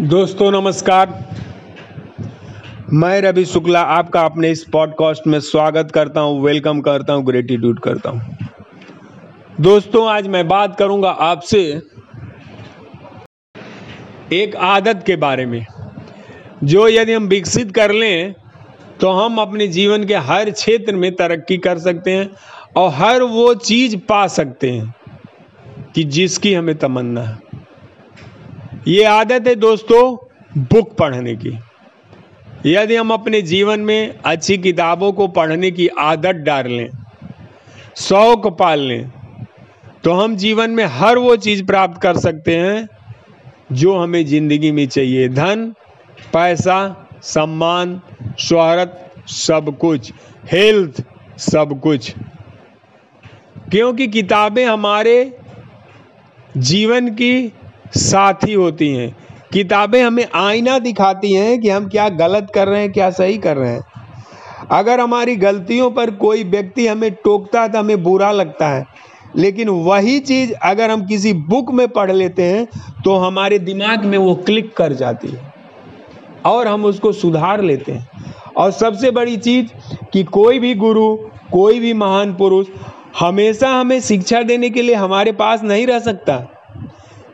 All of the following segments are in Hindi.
दोस्तों, नमस्कार। मैं रवि शुक्ला, आपका अपने इस पॉडकास्ट में स्वागत करता हूँ वेलकम करता हूँ ग्रेटिट्यूड करता हूँ। दोस्तों, आज मैं बात करूँगा आपसे एक आदत के बारे में। जो यदि हम विकसित कर लें तो हम अपने जीवन के हर क्षेत्र में तरक्की कर सकते हैं और हर वो चीज़ पा सकते हैं कि जिसकी हमें तमन्ना है। ये आदत है दोस्तों, बुक पढ़ने की। यदि हम अपने जीवन में अच्छी किताबों को पढ़ने की आदत डाल लें, शौक पाल लें तो हम जीवन में हर वो चीज़ प्राप्त कर सकते हैं जो हमें ज़िंदगी में चाहिए। धन, पैसा, सम्मान, शोहरत, सब कुछ। हेल्थ, सब कुछ। क्योंकि किताबें हमारे जीवन की साथी होती हैं। किताबें हमें आईना दिखाती हैं कि हम क्या गलत कर रहे हैं, क्या सही कर रहे हैं। अगर हमारी गलतियों पर कोई व्यक्ति हमें टोकता है तो हमें बुरा लगता है। लेकिन वही चीज़ अगर हम किसी बुक में पढ़ लेते हैं तो हमारे दिमाग में वो क्लिक कर जाती है। और हम उसको सुधार लेते हैं। और सबसे बड़ी चीज़ कि कोई भी गुरु, कोई भी महान पुरुष हमेशा हमें शिक्षा देने के लिए हमारे पास नहीं रह सकता।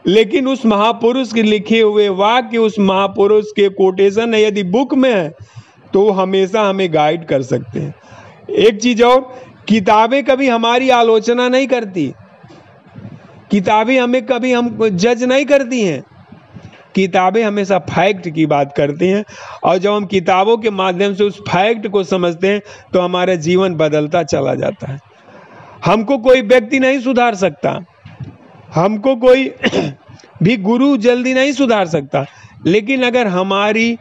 लेकिन उस महापुरुष के लिखे हुए वाक्य, उस महापुरुष के कोटेशन है, यदि बुक में है तो हमेशा हमें गाइड कर सकते हैं। एक चीज़ और, किताबें कभी हमारी आलोचना नहीं करती। किताबें हमें कभी हम जज नहीं करती हैं। किताबें हमेशा फैक्ट की बात करती हैं, और जब हम किताबों के माध्यम से उस फैक्ट को समझते हैं तो हमारा जीवन बदलता चला जाता है। हमको कोई व्यक्ति नहीं सुधार सकता। हमको कोई भी गुरु जल्दी नहीं सुधार सकता। लेकिन अगर हमारी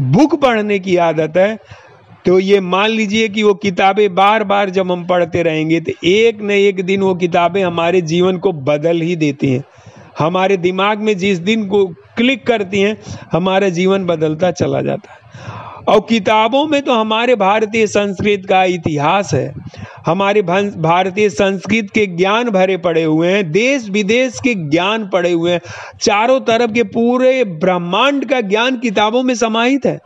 बुक पढ़ने की आदत है तो ये मान लीजिए कि वो किताबें बार बार जब हम पढ़ते रहेंगे तो एक न एक दिन वो किताबें हमारे जीवन को बदल ही देती हैं। हमारे दिमाग में जिस दिन को क्लिक करती हैं, हमारा जीवन बदलता चला जाता है। और किताबों में तो हमारे भारतीय संस्कृत का इतिहास है। हमारे भारतीय संस्कृत के ज्ञान भरे पड़े हुए हैं, देश विदेश के ज्ञान पड़े हुए हैं। चारों तरफ़ के पूरे ब्रह्मांड का ज्ञान किताबों में समाहित है।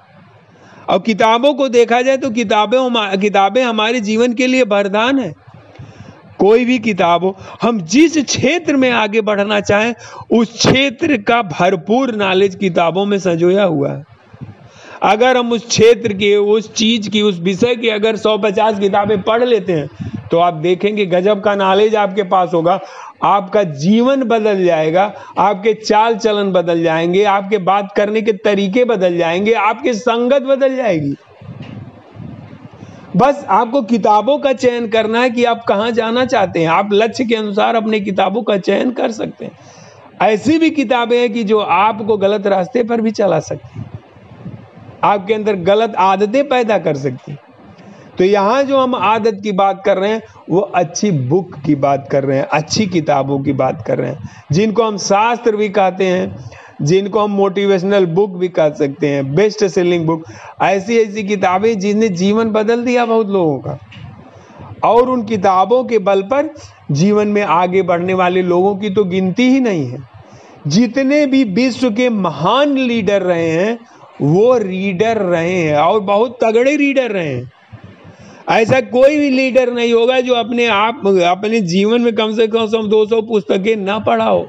और किताबों को देखा जाए तो किताबें किताबें हमारे जीवन के लिए वरदान है। कोई भी किताब हो, हम जिस क्षेत्र में आगे बढ़ना चाहें, उस क्षेत्र का भरपूर नॉलेज किताबों में संजोया हुआ है। अगर हम उस क्षेत्र की, उस चीज़ की, उस विषय की अगर सौ पचास किताबें पढ़ लेते हैं तो आप देखेंगे गजब का नॉलेज आपके पास होगा। आपका जीवन बदल जाएगा, आपके चाल चलन बदल जाएँगे, आपके बात करने के तरीके बदल जाएँगे, आपकी संगत बदल जाएगी। बस आपको किताबों का चयन करना है कि आप कहाँ जाना चाहते हैं। आप लक्ष्य के अनुसार अपने किताबों का चयन कर सकते हैं। ऐसी भी किताबें हैं कि जो आपको गलत रास्ते पर भी चला सकती हैं। आपके अंदर गलत आदतें पैदा कर सकती तो यहाँ जो हम आदत की बात कर रहे हैं, वो अच्छी बुक की बात कर रहे हैं, अच्छी किताबों की बात कर रहे हैं। जिनको हम शास्त्र भी कहते हैं, जिनको हम मोटिवेशनल बुक भी कह सकते हैं बेस्ट सेलिंग बुक ऐसी ऐसी किताबें जिसने जीवन बदल दिया बहुत लोगों का। और उन किताबों के बल पर जीवन में आगे बढ़ने वाले लोगों की तो गिनती ही नहीं है। जितने भी विश्व के महान लीडर रहे हैं वो रीडर रहे हैं और बहुत तगड़े रीडर रहे हैं। ऐसा कोई भी लीडर नहीं होगा जो अपने आप, अपने जीवन में कम से कम दो सौ पुस्तकें ना पढ़ा हो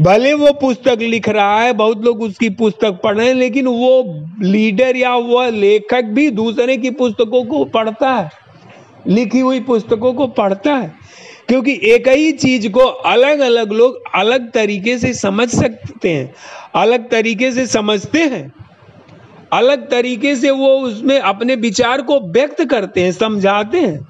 भले वो पुस्तक लिख रहा है, बहुत लोग उसकी पुस्तक पढ़ रहे हैं, लेकिन वो लीडर या वो लेखक भी दूसरे की पुस्तकों को पढ़ता है, लिखी हुई पुस्तकों को पढ़ता है। क्योंकि एक ही चीज़ को अलग अलग लोग अलग तरीके से समझ सकते हैं। अलग तरीके से समझते हैं। अलग तरीके से वो उसमें अपने विचार को व्यक्त करते हैं, समझाते हैं।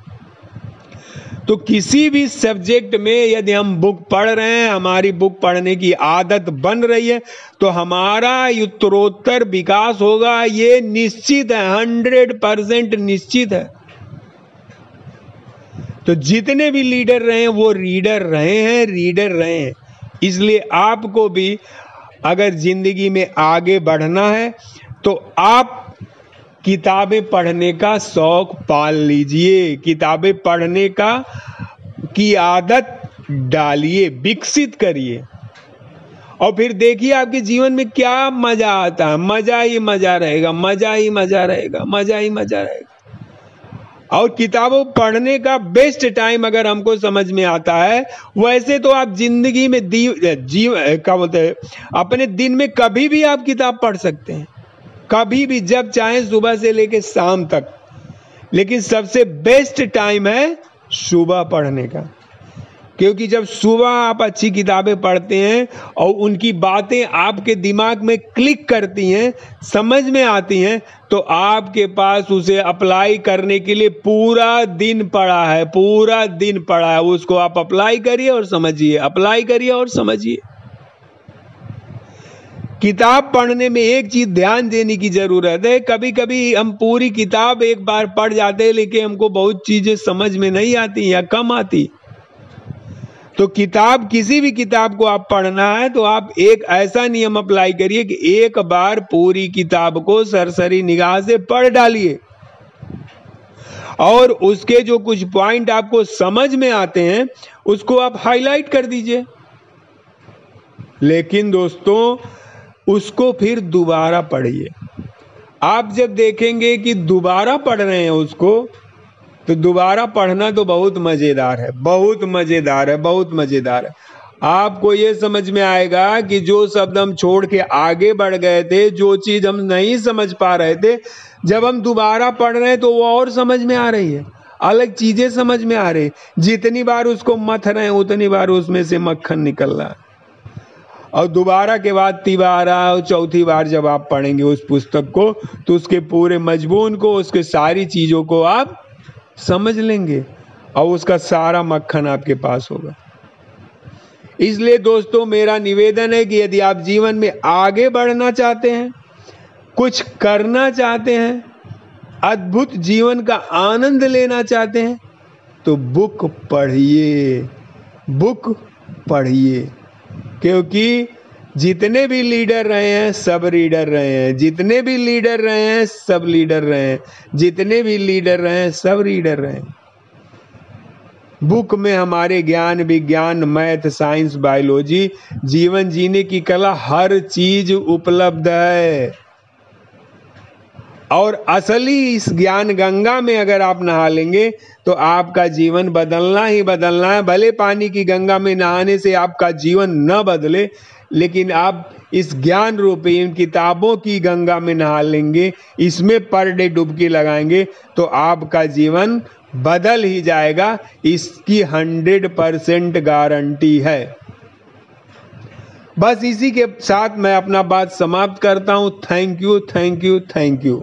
तो किसी भी सब्जेक्ट में यदि हम बुक पढ़ रहे हैं, हमारी बुक पढ़ने की आदत बन रही है तो हमारा उत्तरोत्तर विकास होगा। ये निश्चित है हंड्रेड परसेंट निश्चित है। तो जितने भी लीडर रहे हैं, वो रीडर रहे हैं, रीडर रहे हैं। इसलिए आपको भी अगर ज़िंदगी में आगे बढ़ना है तो आप किताबें पढ़ने का शौक पाल लीजिए। किताबें पढ़ने का, की आदत डालिए, विकसित करिए। और फिर देखिए आपके जीवन में क्या मज़ा आता है। मज़ा ही मज़ा रहेगा, मज़ा ही मज़ा रहेगा, मज़ा ही मज़ा रहेगा। और किताबों पढ़ने का बेस्ट टाइम अगर हमको समझ में आता है, वैसे तो आप ज़िंदगी में जीव, क्या बोलते हैं, अपने दिन में कभी भी आप किताब पढ़ सकते हैं। कभी भी, जब चाहे सुबह से लेकर शाम तक। लेकिन सबसे बेस्ट टाइम है सुबह पढ़ने का। क्योंकि जब सुबह आप अच्छी किताबें पढ़ते हैं और उनकी बातें आपके दिमाग में क्लिक करती हैं, समझ में आती हैं तो आपके पास उसे अप्लाई करने के लिए पूरा दिन पड़ा है, पूरा दिन पड़ा है। उसको आप अप्लाई करिए और समझिए, अप्लाई करिए और समझिए। किताब पढ़ने में एक चीज़ ध्यान देने की ज़रूरत है। कभी कभी हम पूरी किताब एक बार पढ़ जाते हैं, लेकिन हमको बहुत चीज़ें समझ में नहीं आती या कम आती। तो किताब, किसी भी किताब को आप पढ़ना है तो आप एक ऐसा नियम अप्लाई करिए कि एक बार पूरी किताब को सरसरी निगाह से पढ़ डालिए। और उसके जो कुछ पॉइंट आपको समझ में आते हैं, उसको आप हाईलाइट कर दीजिए। लेकिन दोस्तों, उसको फिर दोबारा पढ़िए। आप जब देखेंगे कि दोबारा पढ़ रहे हैं उसको तो दोबारा पढ़ना तो बहुत मज़ेदार है, बहुत मज़ेदार है, बहुत मज़ेदार है। आपको ये समझ में आएगा कि जो शब्द हम छोड़ के आगे बढ़ गए थे, जो चीज़ हम नहीं समझ पा रहे थे, जब हम दोबारा पढ़ रहे हैं तो वो और समझ में आ रही है, अलग चीज़ें समझ में आ रही जितनी बार उसको मथ रहे हैं, उतनी बार उसमें से मक्खन निकल रहा है। और दोबारा के बाद तिबारा और चौथी बार जब आप पढ़ेंगे उस पुस्तक को तो उसके पूरे मजमून को, उसके सारी चीज़ों को आप समझ लेंगे। और उसका सारा मक्खन आपके पास होगा। इसलिए दोस्तों, मेरा निवेदन है कि यदि आप जीवन में आगे बढ़ना चाहते हैं, कुछ करना चाहते हैं, अद्भुत जीवन का आनंद लेना चाहते हैं तो बुक पढ़िए बुक पढ़िए, क्योंकि जितने भी लीडर रहे हैं, सब रीडर रहे हैं। जितने भी लीडर रहे हैं, सब लीडर रहे हैं। जितने भी लीडर रहे हैं, सब रीडर रहे हैं। बुक में हमारे ज्ञान, विज्ञान, मैथ, साइंस, बायोलॉजी, जीवन जीने की कला हर चीज़ उपलब्ध है। और असली इस ज्ञान गंगा में अगर आप नहा लेंगे तो आपका जीवन बदलना ही बदलना है। भले पानी की गंगा में नहाने से आपका जीवन न बदले लेकिन आप इस ज्ञान रूपी इन किताबों की गंगा में नहा लेंगे, इसमें पर डे डुबकी लगाएँगे तो आपका जीवन बदल ही जाएगा। इसकी हंड्रेड परसेंट गारंटी है। बस इसी के साथ मैं अपना बात समाप्त करता हूँ। Thank you thank you thank you.